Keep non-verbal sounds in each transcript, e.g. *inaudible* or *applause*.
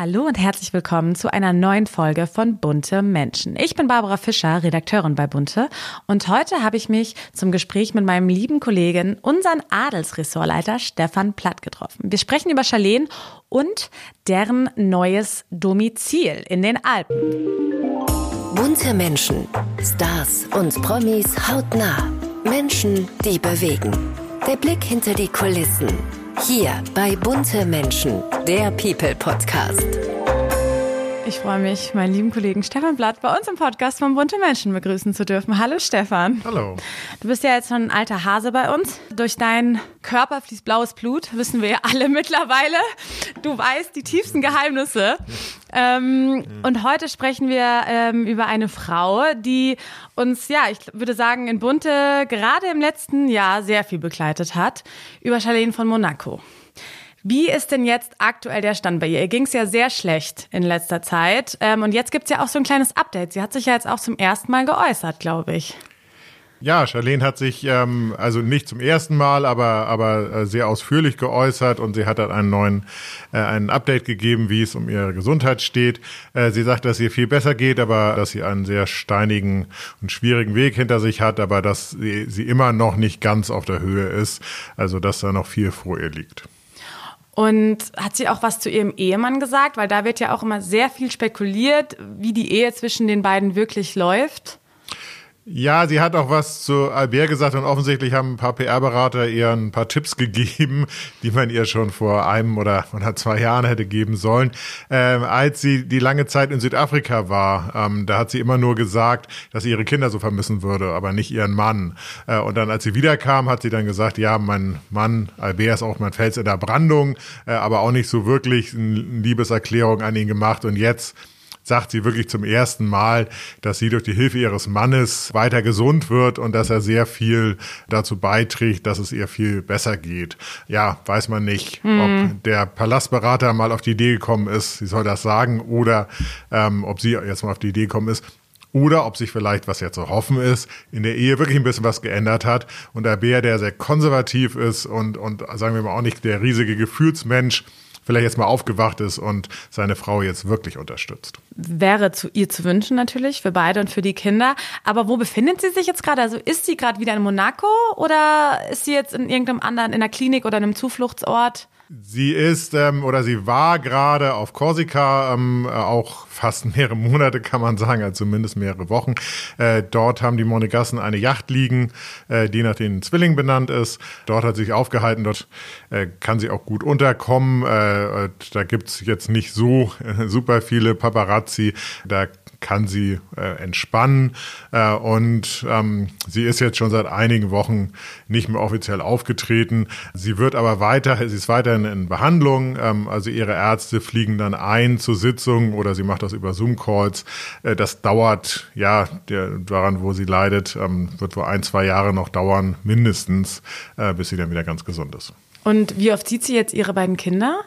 Hallo und herzlich willkommen zu einer neuen Folge von Bunte Menschen. Ich bin Barbara Fischer, Redakteurin bei Bunte und heute habe ich mich zum Gespräch mit meinem lieben Kollegen, unseren Adelsressortleiter Stefan Platt getroffen. Wir sprechen über Charlene und deren neues Domizil in den Alpen. Bunte Menschen, Stars und Promis hautnah. Menschen, die bewegen. Der Blick hinter die Kulissen hier bei Bunte Menschen, der People Podcast. Ich freue mich, meinen lieben Kollegen Stefan Blatt bei uns im Podcast von Bunte Menschen begrüßen zu dürfen. Hallo Stefan. Hallo. Du bist ja jetzt schon ein alter Hase bei uns. Durch deinen Körper fließt blaues Blut, wissen wir ja alle *laughs* mittlerweile. Du weißt die tiefsten Geheimnisse. Ähm, und heute sprechen wir ähm, über eine Frau, die uns, ja, ich würde sagen, in Bunte gerade im letzten Jahr sehr viel begleitet hat. Über Charlene von Monaco. Wie ist denn jetzt aktuell der Stand bei ihr? Ihr ging es ja sehr schlecht in letzter Zeit. Ähm, und jetzt gibt es ja auch so ein kleines Update. Sie hat sich ja jetzt auch zum ersten Mal geäußert, glaube ich. Ja, Charlene hat sich ähm, also nicht zum ersten Mal, aber aber äh, sehr ausführlich geäußert und sie hat dann einen neuen äh, ein Update gegeben, wie es um ihre Gesundheit steht. Äh, sie sagt, dass ihr viel besser geht, aber dass sie einen sehr steinigen und schwierigen Weg hinter sich hat, aber dass sie, sie immer noch nicht ganz auf der Höhe ist, also dass da noch viel vor ihr liegt. Und hat sie auch was zu ihrem Ehemann gesagt? Weil da wird ja auch immer sehr viel spekuliert, wie die Ehe zwischen den beiden wirklich läuft. Ja, sie hat auch was zu Albert gesagt und offensichtlich haben ein paar PR-Berater ihr ein paar Tipps *laughs* gegeben, die man ihr schon vor einem oder, oder zwei Jahren hätte geben sollen. Ähm, als sie die lange Zeit in Südafrika war, ähm, da hat sie immer nur gesagt, dass sie ihre Kinder so vermissen würde, aber nicht ihren Mann. Äh, und dann, als sie wiederkam, hat sie dann gesagt, ja, mein Mann Albert ist auch mein Fels in der Brandung, äh, aber auch nicht so wirklich eine Liebeserklärung an ihn gemacht. Und jetzt sagt sie wirklich zum ersten Mal, dass sie durch die Hilfe ihres Mannes weiter gesund wird und dass er sehr viel dazu beiträgt, dass es ihr viel besser geht. Ja, weiß man nicht, mhm. ob der Palastberater mal auf die Idee gekommen ist, sie soll das sagen, oder ähm, ob sie jetzt mal auf die Idee gekommen ist, oder ob sich vielleicht, was ja zu hoffen ist, in der Ehe wirklich ein bisschen was geändert hat und der Bär, der sehr konservativ ist und, und sagen wir mal auch nicht der riesige Gefühlsmensch, vielleicht jetzt mal aufgewacht ist und seine Frau jetzt wirklich unterstützt. Wäre zu ihr zu wünschen natürlich, für beide und für die Kinder. Aber wo befindet sie sich jetzt gerade? Also ist sie gerade wieder in Monaco oder ist sie jetzt in irgendeinem anderen, in einer Klinik oder einem Zufluchtsort? Sie ist ähm, oder sie war gerade auf Korsika, ähm, auch fast *laughs* mehrere Monate kann man sagen, also zumindest mehrere Wochen. Äh, dort haben die Monegassen eine Yacht liegen, äh, die nach den Zwillingen benannt ist. Dort hat sie sich aufgehalten, dort äh, kann sie auch gut unterkommen. Äh, da gibt's jetzt nicht so äh, super viele Paparazzi. Da kann sie äh, entspannen. Äh, und ähm, sie ist jetzt schon seit einigen Wochen nicht mehr offiziell aufgetreten. Sie wird aber weiter, sie ist weiterhin in Behandlung. Ähm, also ihre Ärzte fliegen dann ein zur Sitzung oder sie macht das über Zoom-Calls. Äh, das dauert, ja, der, daran, wo sie leidet, ähm, wird wohl ein, zwei Jahre noch dauern, mindestens, äh, bis sie dann wieder ganz gesund ist. Und wie oft sieht sie jetzt ihre beiden Kinder?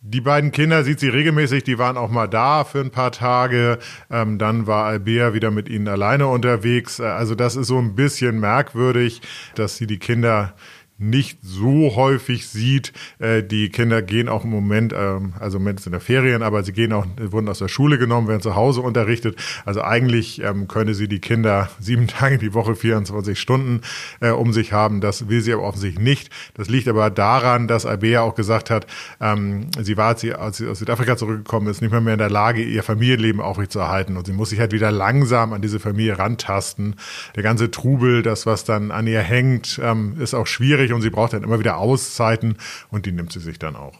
Die beiden Kinder sieht sie regelmäßig, die waren auch mal da für ein paar Tage. Ähm, dann war Albea wieder mit ihnen alleine unterwegs. Äh, also das ist so ein bisschen merkwürdig, dass sie die Kinder nicht so häufig sieht. Äh, die Kinder gehen auch im Moment, ähm, also im Moment sind der Ferien, aber sie gehen auch, wurden aus der Schule genommen, werden zu Hause unterrichtet. Also eigentlich ähm, könne sie die Kinder *laughs* sieben Tage die Woche, 24 Stunden äh, um sich haben. Das will sie aber offensichtlich nicht. Das liegt aber daran, dass Albea auch gesagt hat, ähm, sie war, als sie, als sie aus Südafrika zurückgekommen ist, nicht mehr, mehr in der Lage, ihr Familienleben aufrechtzuerhalten. Und sie muss sich halt wieder langsam an diese Familie rantasten. Der ganze Trubel, das, was dann an ihr hängt, ähm, ist auch schwierig schwierig und sie braucht dann immer wieder Auszeiten und die nimmt sie sich dann auch.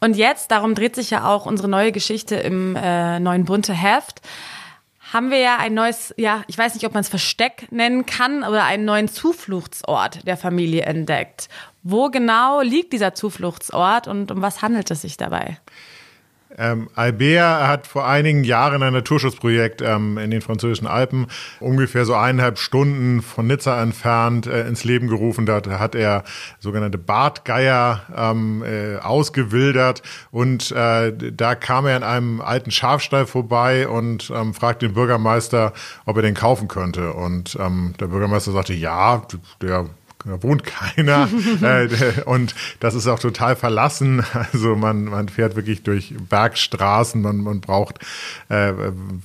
Und jetzt, darum dreht sich ja auch unsere neue Geschichte im äh, neuen bunte Heft haben wir ja ein neues, ja, ich weiß nicht, ob man es Versteck nennen kann, oder einen neuen Zufluchtsort der Familie entdeckt. Wo genau liegt dieser Zufluchtsort und um was handelt es sich dabei? Ähm, Albert hat vor einigen Jahren ein Naturschutzprojekt ähm, in den französischen Alpen ungefähr so eineinhalb Stunden von Nizza entfernt äh, ins Leben gerufen. Da hat er sogenannte Bartgeier ähm, äh, ausgewildert und äh, da kam er in einem alten Schafstall vorbei und ähm, fragte den Bürgermeister, ob er den kaufen könnte. Und ähm, der Bürgermeister sagte, ja, der da wohnt keiner *laughs* äh, und das ist auch total verlassen. Also man, man fährt wirklich durch Bergstraßen, man, man braucht, äh,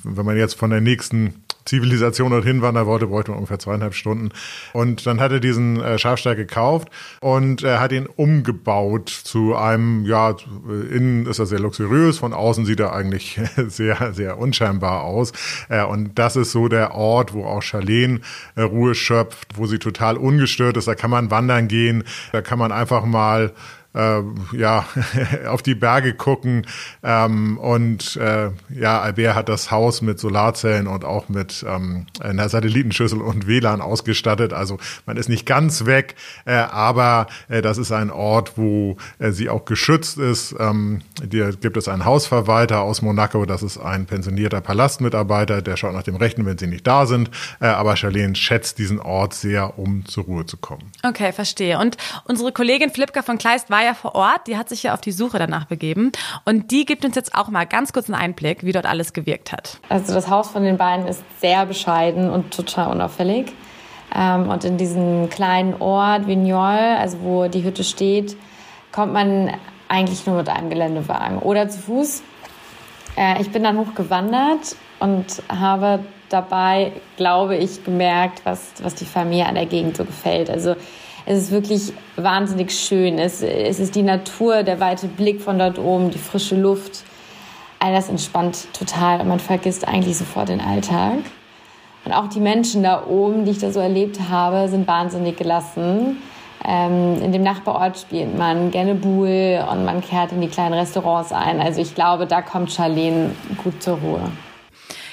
wenn man jetzt von der nächsten Zivilisation dorthin wandern wollte, bräuchte man ungefähr zweieinhalb Stunden. Und dann hat er diesen äh, Schafstall gekauft und er hat ihn umgebaut zu einem, ja, innen ist er sehr luxuriös, von außen sieht er eigentlich *laughs* sehr, sehr unscheinbar aus. Äh, und das ist so der Ort, wo auch Charlene äh, Ruhe schöpft, wo sie total ungestört ist. Da kann man wandern gehen, da kann man einfach mal äh, ja, *laughs* auf die Berge gucken. Ähm, und äh, ja, Albert hat das Haus mit Solarzellen und auch mit ähm, einer Satellitenschüssel und WLAN ausgestattet. Also man ist nicht ganz weg, äh, aber äh, das ist ein Ort, wo äh, sie auch geschützt ist. Ähm, hier gibt es einen Hausverwalter aus Monaco, das ist ein pensionierter Palastmitarbeiter, der schaut nach dem Rechten, wenn sie nicht da sind. Äh, aber Charlene schätzt diesen Ort sehr, um zur Ruhe zu kommen. Okay, verstehe. Und unsere Kollegin Flipka von Kleist war ja vor Ort, die hat sich ja auf die Suche danach begeben und die gibt uns jetzt auch mal ganz kurz einen Einblick, wie dort alles gewirkt hat. Also das Haus von den beiden ist sehr bescheiden und total unauffällig. Ähm, und in diesem kleinen Ort Vignol, also wo die Hütte steht, kommt man eigentlich nur mit einem Geländewagen oder zu Fuß. Äh, ich bin dann hochgewandert und habe dabei, glaube ich, gemerkt, was, was die Familie an der Gegend so gefällt. Also es ist wirklich wahnsinnig schön. Es, es ist die Natur, der weite Blick von dort oben, die frische Luft. All das entspannt total und man vergisst eigentlich sofort den Alltag. Und auch die Menschen da oben, die ich da so erlebt habe, sind wahnsinnig gelassen. Ähm, in dem Nachbarort spielt man gerne Buhl und man kehrt in die kleinen Restaurants ein. Also ich glaube, da kommt Charlene gut zur Ruhe.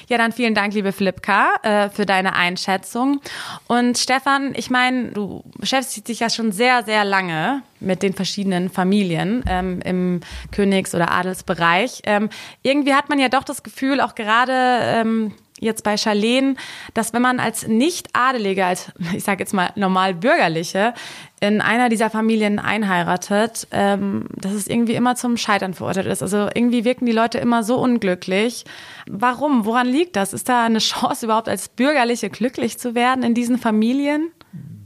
Ja, dann vielen Dank, liebe Flipka, äh, für deine Einschätzung. Und Stefan, ich meine, du beschäftigst dich ja schon sehr, sehr lange mit den verschiedenen Familien ähm, im Königs- oder Adelsbereich. Ähm, irgendwie hat man ja doch das Gefühl, auch gerade ähm, jetzt bei Charlene, dass wenn man als Nicht-Adelige, als *laughs* ich sage jetzt mal normal Bürgerliche, in einer dieser Familien einheiratet, ähm, dass es irgendwie immer zum Scheitern verurteilt ist. Also irgendwie wirken die Leute immer so unglücklich. Warum? Woran liegt das? Ist da eine Chance überhaupt als Bürgerliche glücklich zu werden in diesen Familien?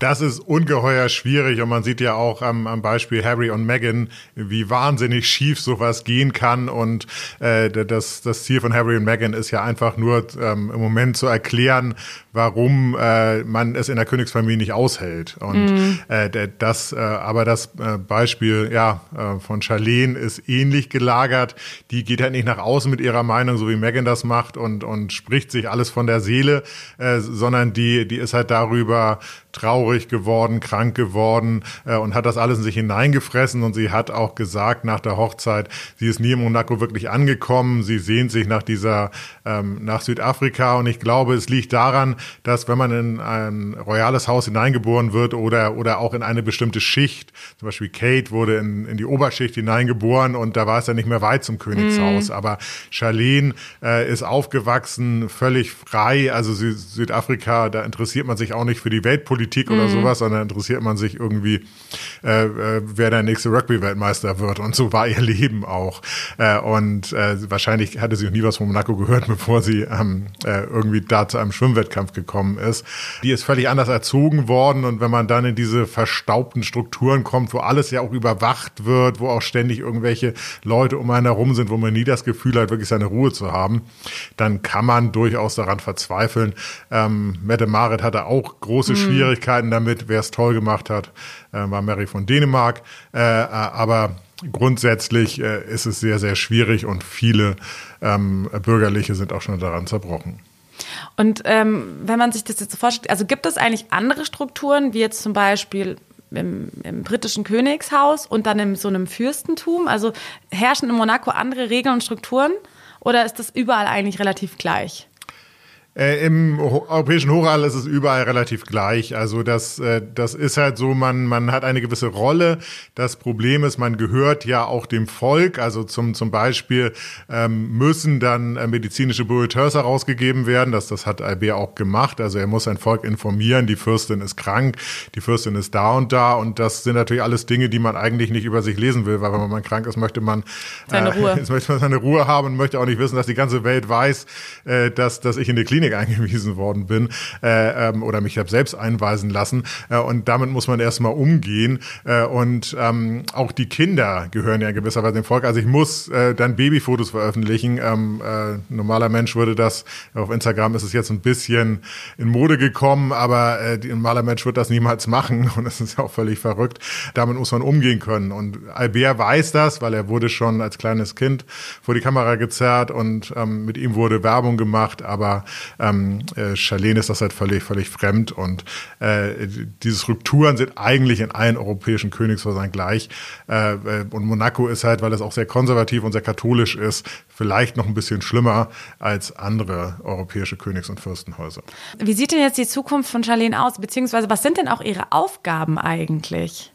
Das ist ungeheuer schwierig und man sieht ja auch am, am Beispiel Harry und Meghan, wie wahnsinnig schief sowas gehen kann und äh, das, das Ziel von Harry und Meghan ist ja einfach nur ähm, im Moment zu erklären, warum äh, man es in der Königsfamilie nicht aushält und mm. äh, das, äh, aber das äh, Beispiel ja äh, von Charlene ist ähnlich gelagert. Die geht halt nicht nach außen mit ihrer Meinung, so wie Meghan das macht und und spricht sich alles von der Seele, äh, sondern die die ist halt darüber traurig geworden, krank geworden äh, und hat das alles in sich hineingefressen. Und sie hat auch gesagt nach der Hochzeit, sie ist nie in Monaco wirklich angekommen. Sie sehnt sich nach dieser, ähm, nach Südafrika. Und ich glaube, es liegt daran, dass wenn man in ein royales Haus hineingeboren wird oder, oder auch in eine bestimmte Schicht, zum Beispiel Kate wurde in, in die Oberschicht hineingeboren und da war es ja nicht mehr weit zum Königshaus. Mhm. Aber Charlene äh, ist aufgewachsen, völlig frei. Also Südafrika, da interessiert man sich auch nicht für die Weltpolitik Politik oder mhm. sowas, sondern interessiert man sich irgendwie, äh, äh, wer der nächste Rugby-Weltmeister wird. Und so war ihr Leben auch. Äh, und äh, wahrscheinlich hatte sie noch nie was von Monaco gehört, *laughs* bevor sie ähm, äh, irgendwie da zu einem Schwimmwettkampf gekommen ist. Die ist völlig anders erzogen worden. Und wenn man dann in diese verstaubten Strukturen kommt, wo alles ja auch überwacht wird, wo auch ständig irgendwelche Leute um einen herum sind, wo man nie das Gefühl hat, wirklich seine Ruhe zu haben, dann kann man durchaus daran verzweifeln. Ähm, Mette Marit hatte auch große mhm. Schwierigkeiten damit. Wer es toll gemacht hat, äh, war Mary von Dänemark. Äh, aber grundsätzlich äh, ist es sehr, sehr schwierig und viele ähm, Bürgerliche sind auch schon daran zerbrochen. Und ähm, wenn man sich das jetzt so vorstellt, also gibt es eigentlich andere Strukturen, wie jetzt zum Beispiel im, im, britischen Königshaus und dann in so einem Fürstentum? Also herrschen in Monaco andere Regeln und Strukturen oder ist das überall eigentlich relativ gleich? Äh, Im europäischen Hochadel ist es überall relativ gleich. Also das, äh, das ist halt so, man, man hat eine gewisse Rolle. Das Problem ist, man gehört ja auch dem Volk. Also zum, zum Beispiel ähm, müssen dann äh, medizinische Bulletins herausgegeben werden. Das, das hat Albert auch gemacht. Also er muss sein Volk informieren. Die Fürstin ist krank, die Fürstin ist da und da. Und das sind natürlich alles Dinge, die man eigentlich nicht über sich lesen will, weil wenn man krank ist, möchte man seine Ruhe, *laughs* äh, möchte man seine Ruhe haben und möchte auch nicht wissen, dass die ganze Welt weiß, äh, dass, dass ich in der Klinik Klinik *laughs* eingewiesen worden bin äh, ähm, oder mich habe selbst einweisen lassen. Äh, und damit muss man erstmal umgehen. Äh, und ähm, auch die Kinder gehören ja in gewisser Weise dem Volk. Also ich muss äh, dann Babyfotos veröffentlichen. Ähm, äh, normaler Mensch würde das, auf Instagram ist es jetzt ein bisschen in Mode gekommen, aber äh, ein normaler Mensch wird das niemals machen. *laughs* Und das ist ja auch völlig verrückt. Damit muss man umgehen können. Und Albert weiß das, weil er wurde schon als kleines Kind vor die Kamera gezerrt und ähm, mit ihm wurde Werbung gemacht. Aber ähm, äh, Charlene ist das halt völlig, völlig fremd. Und äh, diese Strukturen sind eigentlich in allen europäischen Königshäusern gleich. Äh, äh, und Monaco ist halt, weil es auch sehr konservativ und sehr katholisch ist, vielleicht noch ein bisschen schlimmer als andere europäische Königs- und Fürstenhäuser. Wie sieht denn jetzt die Zukunft von Charlene aus? Beziehungsweise was sind denn auch ihre Aufgaben eigentlich?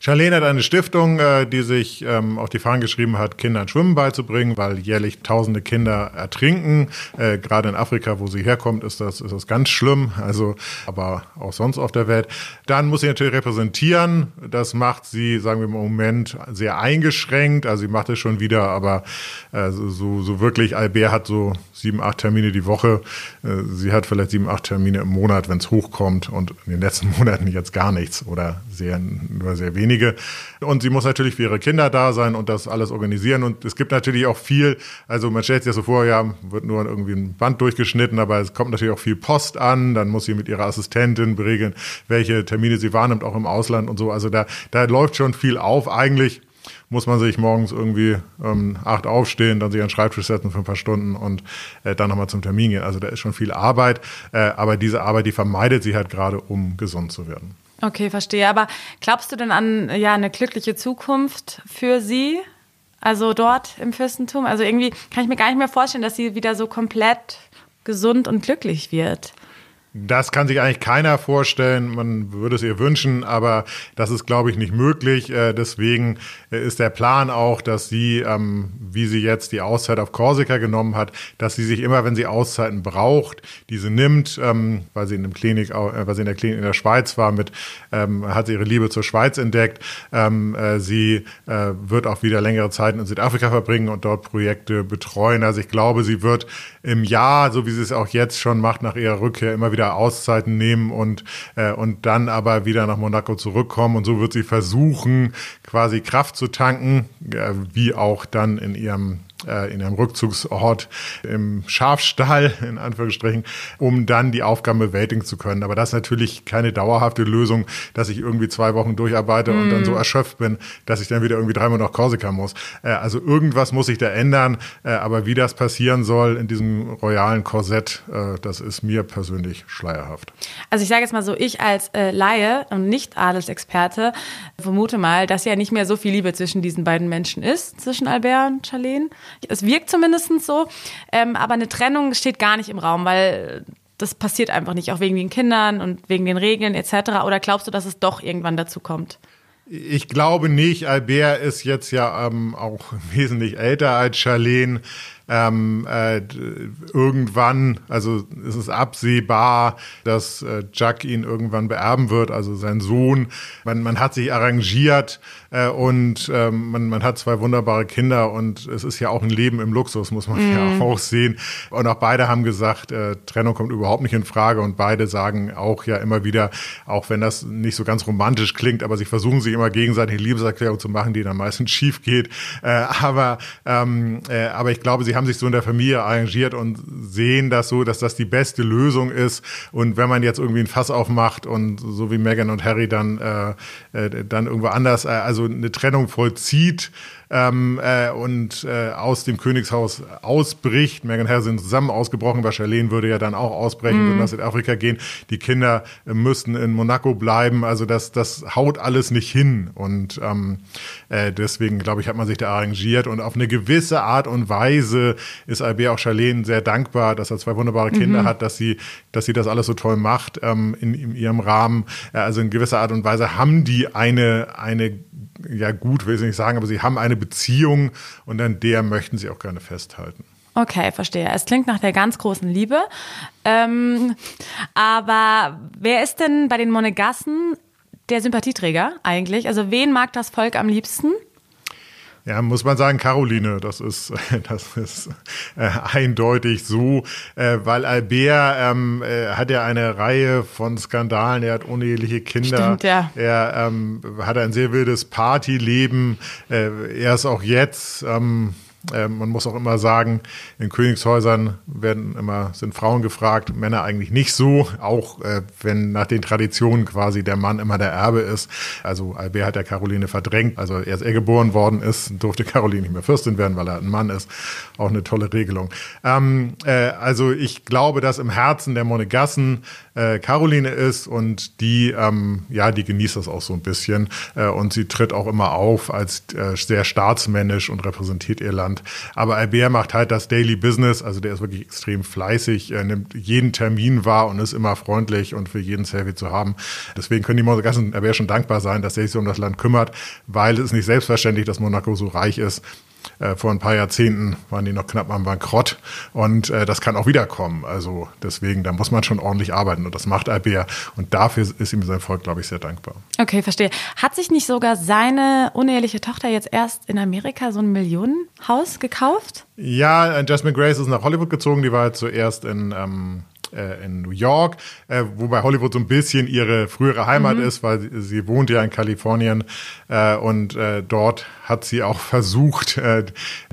Charlene hat eine Stiftung, äh, die sich ähm, auf die Fahnen geschrieben hat, Kindern Schwimmen beizubringen, weil jährlich tausende Kinder ertrinken. Äh, gerade in Afrika, wo sie herkommt, ist das, ist das ganz schlimm. Also, aber auch sonst auf der Welt. Dann muss sie natürlich repräsentieren. Das macht sie, sagen wir im Moment, sehr eingeschränkt. Also sie macht es schon wieder, aber äh, so, so wirklich, Albert hat so sieben, acht Termine die Woche. Sie hat vielleicht sieben, acht Termine im Monat, wenn es hochkommt und in den letzten *laughs* Monaten jetzt gar nichts oder sehr, nur sehr wenige. Und sie muss natürlich für ihre Kinder da sein und das alles organisieren. Und es gibt natürlich auch viel, also man stellt sich das so vor, ja, wird nur irgendwie ein Band durchgeschnitten, aber es kommt natürlich auch viel Post an. Dann muss sie mit ihrer Assistentin beregeln, welche Termine sie wahrnimmt, auch im Ausland und so. Also da, da läuft schon viel auf. Eigentlich muss man sich morgens irgendwie ähm, acht aufstehen, dann sich an den Schreibtisch setzen für ein paar Stunden und äh, dann nochmal zum Termin gehen. Also da ist schon viel Arbeit, äh, aber diese Arbeit, die vermeidet sie halt gerade, um gesund zu werden. Okay, verstehe. Aber glaubst du denn an ja eine glückliche Zukunft für sie? Also dort im Fürstentum? Also irgendwie kann ich mir gar nicht mehr vorstellen, dass sie wieder so komplett gesund und glücklich wird. Das kann sich eigentlich keiner vorstellen. Man würde es ihr wünschen, aber das ist, glaube ich, nicht möglich. Äh, deswegen äh, ist der Plan auch, dass sie, ähm, wie sie jetzt die Auszeit auf Korsika genommen hat, dass sie sich immer, wenn sie Auszeiten braucht, diese nimmt, ähm, weil sie in dem Klinik, äh, weil sie in der Klinik in der Schweiz war, mit ähm, hat sie ihre Liebe zur Schweiz entdeckt. sie wird auch wieder längere Zeit in Südafrika verbringen und dort Projekte betreuen. Also ich glaube, sie wird im Jahr, so wie sie es auch jetzt schon macht, nach ihrer Rückkehr immer wieder Auszeiten nehmen und, äh, und dann aber wieder nach Monaco zurückkommen. Und so wird sie versuchen, quasi Kraft zu tanken, äh, wie auch dann in ihrem äh, in einem Rückzugsort im Schafstall, in Anführungsstrichen, um dann die Aufgaben bewältigen zu können. Aber das ist natürlich keine dauerhafte Lösung, dass ich irgendwie zwei Wochen durcharbeite mm. und dann so mhm. erschöpft bin, dass ich dann wieder irgendwie dreimal nach Korsika muss. Äh, also irgendwas muss sich da ändern. Äh, aber wie das passieren soll in diesem royalen Korsett, das ist mir persönlich schleierhaft. Also ich sage jetzt mal so, ich als Laie und nicht Adelsexperte vermute mal, dass ja nicht mehr so viel Liebe zwischen diesen beiden Menschen ist, zwischen Albert und Charlene. Es wirkt zumindest so. Ähm, aber eine Trennung steht gar nicht im Raum, weil das passiert einfach nicht, auch wegen den Kindern und wegen den Regeln etc. Oder glaubst du, dass es doch irgendwann dazu kommt? Ich glaube nicht. Albert ist jetzt ja ähm, auch *laughs* wesentlich älter als Charlene ähm, äh, irgendwann, also es ist absehbar, dass äh, Jack ihn irgendwann beerben wird, also sein Sohn. Man, man hat sich arrangiert äh, und ähm, man, man hat zwei wunderbare Kinder und es ist ja auch ein Leben im Luxus, muss man mm. ja mhm. auch sehen. Und auch beide haben gesagt, äh, Trennung kommt überhaupt nicht in Frage und beide sagen auch ja immer wieder, auch wenn das nicht so ganz romantisch klingt, aber sie versuchen sich immer gegenseitig Liebeserklärung zu machen, die dann meistens *laughs* schief geht. Äh, aber, ähm, äh, aber ich glaube, sie haben sich so in der Familie arrangiert und sehen das so, dass das die beste Lösung ist. Und wenn man jetzt irgendwie ein Fass aufmacht und so wie Meghan und Harry dann, äh, äh, dann irgendwo anders, äh, also eine Trennung vollzieht, ähm, äh, und äh, aus dem Königshaus ausbricht. Meghan und Harry sind zusammen ausgebrochen, weil Charlene würde ja dann auch ausbrechen, mm. würde nach Südafrika gehen. Die Kinder äh, müssten in Monaco bleiben. Also das, das haut alles nicht hin. Und ähm, äh, deswegen, glaube ich, hat man sich da arrangiert. Und auf eine gewisse Art und Weise ist Albert auch Charlene sehr dankbar, dass er zwei wunderbare Kinder mhm. hat, dass sie, dass sie das alles so toll macht ähm, in, in ihrem Rahmen. Äh, also in gewisser Art und Weise haben die eine, eine ja gut, will ich nicht sagen, aber sie haben eine Beziehung und an der möchten sie auch gerne festhalten. Okay, verstehe. Es klingt nach der ganz großen Liebe. Ähm, aber wer ist denn bei den Monegassen der Sympathieträger eigentlich? Also wen mag das Volk am liebsten? Ja, muss man sagen, Caroline, das ist, *laughs* das ist äh, eindeutig so, äh, weil Albert ähm, äh, hat ja eine Reihe von Skandalen, er hat uneheliche Kinder, Stimmt, ja. er ähm, hat ein sehr wildes Partyleben, äh, er ist auch jetzt ähm, ähm, man muss auch immer sagen, in Königshäusern werden immer, sind Frauen gefragt, Männer eigentlich nicht so, auch äh, wenn nach den Traditionen quasi der Mann immer der Erbe ist. Also Albert hat ja Caroline verdrängt. Also erst er geboren worden ist, durfte Caroline nicht mehr Fürstin werden, weil er ein Mann ist. Auch eine tolle Regelung. Ähm, äh, also ich glaube, dass im Herzen der Monegassen äh, Caroline ist und die, ähm, ja, die genießt das auch so ein bisschen. Äh, und sie tritt auch immer auf als äh, sehr staatsmännisch und repräsentiert ihr Land. Aber Albert macht halt das Daily Business, also der ist wirklich extrem fleißig, er nimmt jeden Termin wahr und ist immer freundlich und für jeden Selfie zu haben. Deswegen können die Monegassen Albert schon dankbar sein, dass er sich so um das Land kümmert, weil es nicht selbstverständlich, dass Monaco so reich ist. Äh, vor ein paar Jahrzehnten waren die noch knapp am Bankrott und äh, das kann auch wiederkommen. Also deswegen, da muss man schon ordentlich arbeiten und das macht Albert und dafür ist ihm sein Volk, glaube ich, sehr dankbar. Okay, verstehe. Hat sich nicht sogar seine uneheliche Tochter jetzt erst in Amerika so ein Millionenhaus gekauft? Ja, Jasmine Grace ist nach Hollywood gezogen, die war halt zuerst in ähm, äh, in New York, äh, wobei Hollywood so ein bisschen ihre frühere Heimat mhm. ist, weil sie, sie, wohnt ja in Kalifornien äh, und äh, dort hat sie auch *laughs* versucht, äh,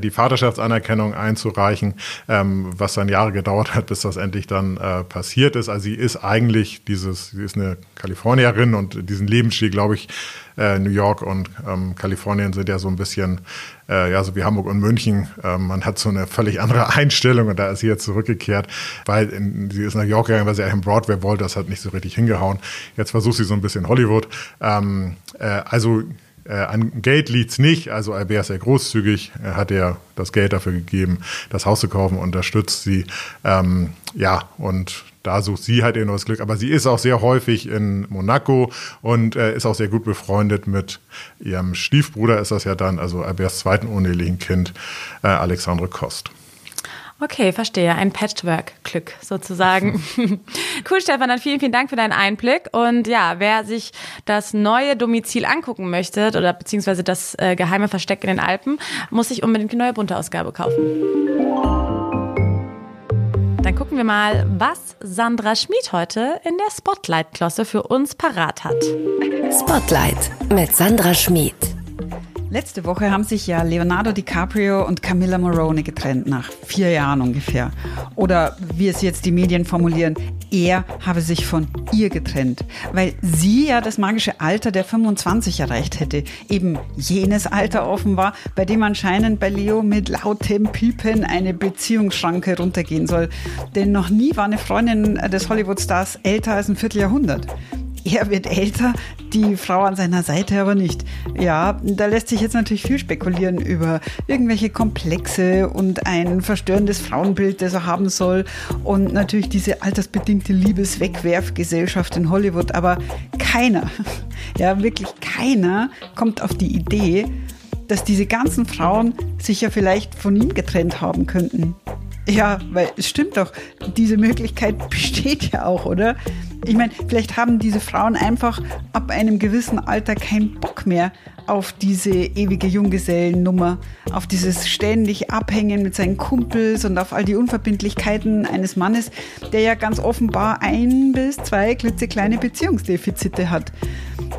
die Vaterschaftsanerkennung einzureichen, ähm, was dann Jahre gedauert hat, bis das endlich dann äh, passiert ist. Also sie ist eigentlich dieses, sie ist eine Kalifornierin und diesen Lebensstil, glaube ich, äh, New York und ähm, Kalifornien sind ja so ein bisschen, äh, ja, so wie Hamburg und München. Ähm, man hat so eine völlig andere *laughs* Einstellung und da ist sie jetzt zurückgekehrt, weil in, sie ist nach York gegangen, weil sie eigentlich Broadway wollte, das hat nicht so richtig hingehauen. Jetzt versucht sie so ein bisschen Hollywood. Ähm, äh, also äh, an Geld liegt's nicht, also Albert ist sehr großzügig, er hat ja das Geld dafür gegeben, das Haus zu kaufen, unterstützt sie. Ähm, ja, und da sucht sie halt eben das Glück. Aber sie ist auch sehr häufig in Monaco und äh, ist auch sehr gut befreundet mit ihrem Stiefbruder, ist das ja dann, also Alberts zweiten unehelichen Kind, äh, Alexandre Kost. Okay, verstehe. Ein Patchwork-Glück sozusagen. *laughs* cool, Stefan, dann vielen, vielen Dank für deinen Einblick. Und ja, wer sich das neue Domizil angucken möchte oder beziehungsweise das äh, geheime Versteck in den Alpen, muss sich unbedingt die neue bunte Ausgabe kaufen. Dann gucken wir mal, was Sandra Schmid heute in der Spotlight-Klosse für uns parat hat. Spotlight mit Sandra Schmid. Letzte Woche haben sich ja Leonardo DiCaprio und Camilla Morone getrennt, nach vier Jahren ungefähr. Oder wie es jetzt die Medien formulieren, er habe sich von ihr getrennt, weil sie ja das magische Alter der 25 erreicht hätte. Eben jenes Alter offenbar, bei dem anscheinend bei Leo mit lautem Piepen eine Beziehungsschranke runtergehen soll. Denn noch nie war eine Freundin des Hollywood-Stars älter als ein Vierteljahrhundert. Er wird älter, die Frau an seiner Seite aber nicht. Ja, da lässt sich jetzt natürlich viel spekulieren über irgendwelche Komplexe und ein verstörendes Frauenbild, das er haben soll und natürlich diese altersbedingte Liebeswegwerfgesellschaft in Hollywood. Aber keiner, *laughs* ja wirklich keiner kommt auf die Idee, dass diese ganzen Frauen sich ja vielleicht von ihm getrennt haben könnten. Ja, weil es stimmt doch, diese Möglichkeit besteht ja auch, oder? Ich meine, vielleicht haben diese Frauen einfach ab einem gewissen Alter keinen Bock mehr auf diese ewige Junggesellennummer, auf dieses ständig Abhängen mit seinen Kumpels und auf all die Unverbindlichkeiten eines Mannes, der ja ganz offenbar ein bis zwei klitzekleine Beziehungsdefizite hat.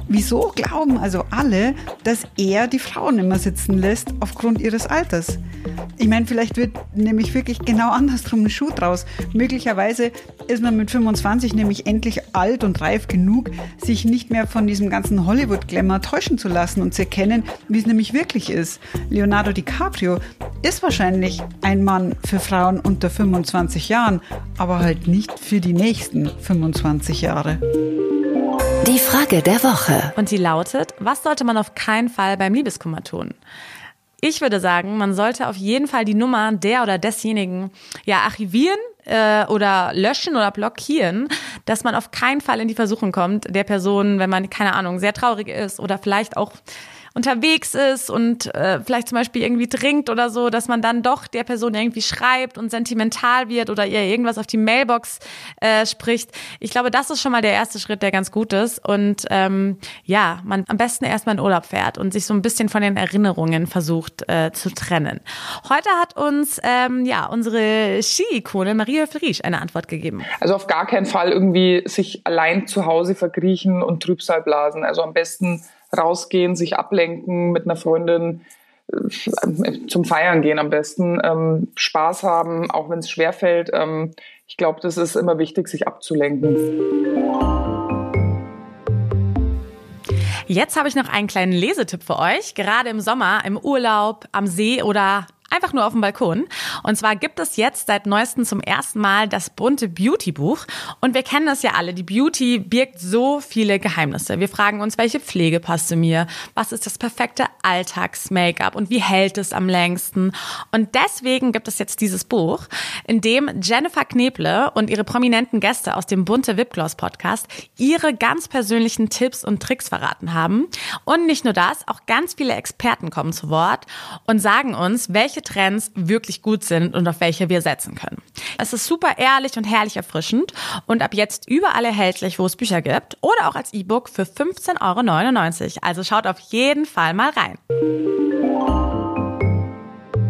Wieso glauben also alle, dass er die Frauen immer sitzen lässt aufgrund ihres Alters? Ich meine, vielleicht wird nämlich wirklich genau andersrum ein Schuh draus. Möglicherweise ist man mit 25 nämlich endlich alt und reif genug, sich nicht mehr von diesem ganzen Hollywood-Glamour täuschen zu lassen und zu erkennen, wie es nämlich wirklich ist. Leonardo DiCaprio ist wahrscheinlich ein Mann für Frauen unter 25 Jahren, aber halt nicht für die nächsten 25 Jahre. Die Frage der Woche. Und sie lautet, was sollte man auf keinen Fall beim Liebeskummer tun? Ich würde sagen, man sollte auf jeden Fall die Nummer der oder desjenigen ja archivieren äh, oder löschen oder blockieren, dass man auf keinen Fall in die Versuchung kommt, der Person, wenn man keine Ahnung sehr traurig ist oder vielleicht auch unterwegs ist und äh, vielleicht zum Beispiel irgendwie trinkt oder so, dass man dann doch der Person irgendwie schreibt und sentimental wird oder ihr irgendwas auf die Mailbox äh, spricht. Ich glaube, das ist schon mal der erste Schritt, der ganz gut ist. Und ähm, ja, man am besten erstmal in Urlaub fährt und sich so ein bisschen von den Erinnerungen versucht äh, zu trennen. Heute hat uns ähm, ja unsere Ski-Ikone Maria Höfel-Riesch eine Antwort gegeben. Also auf gar keinen Fall irgendwie sich allein zu Hause verkriechen und Trübsal blasen. Also am besten rausgehen, sich ablenken mit einer Freundin, äh, zum Feiern gehen am besten, ähm, Spaß haben, auch wenn es schwerfällt. Ähm, ich glaube, das ist immer wichtig, sich abzulenken. Jetzt habe ich noch einen kleinen Lesetipp für euch. Gerade im Sommer, im Urlaub, am See oder einfach nur auf dem Balkon. Und zwar gibt es jetzt seit neuestem zum ersten Mal das bunte Beauty-Buch. Und wir kennen das ja alle. Die Beauty birgt so viele Geheimnisse. Wir fragen uns, welche Pflege passt zu mir? Was ist das perfekte Alltags-Make-up? Und wie hält es am längsten? Und deswegen gibt es jetzt dieses Buch, in dem Jennifer Kneble und ihre prominenten Gäste aus dem bunte Wipgloss Podcast ihre ganz persönlichen Tipps und Tricks verraten haben. Und nicht nur das, auch ganz viele Experten kommen zu Wort und sagen uns, welche Trends wirklich gut sind und auf welche wir setzen können. Es ist super ehrlich und herrlich erfrischend und ab jetzt überall erhältlich, wo es Bücher gibt oder auch als E-Book für 15,99 Euro. Also schaut auf jeden Fall mal rein.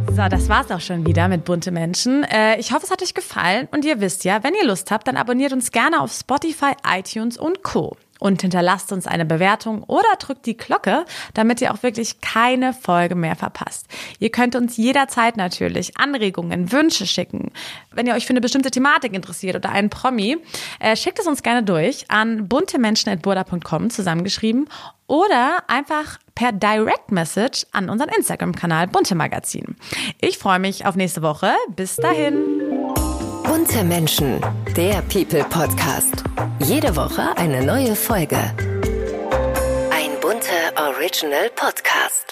So, das war's auch schon wieder mit bunte Menschen. Äh, ich hoffe, es hat euch gefallen und ihr wisst ja, wenn ihr Lust habt, dann abonniert uns gerne auf Spotify, iTunes und Co und hinterlasst uns eine Bewertung oder drückt die Glocke, damit ihr auch wirklich keine Folge mehr verpasst. Ihr könnt uns jederzeit natürlich Anregungen, Wünsche schicken. Wenn ihr euch für eine bestimmte Thematik interessiert oder einen Promi, äh, schickt es uns gerne durch an buntemenschen.burda.com zusammengeschrieben oder einfach per Direct Message an unseren Instagram-Kanal Bunte Magazin. Ich freue mich auf nächste Woche. Bis dahin. Bunte Menschen, der People Podcast. Jede Woche eine neue Folge. Ein bunter Original Podcast.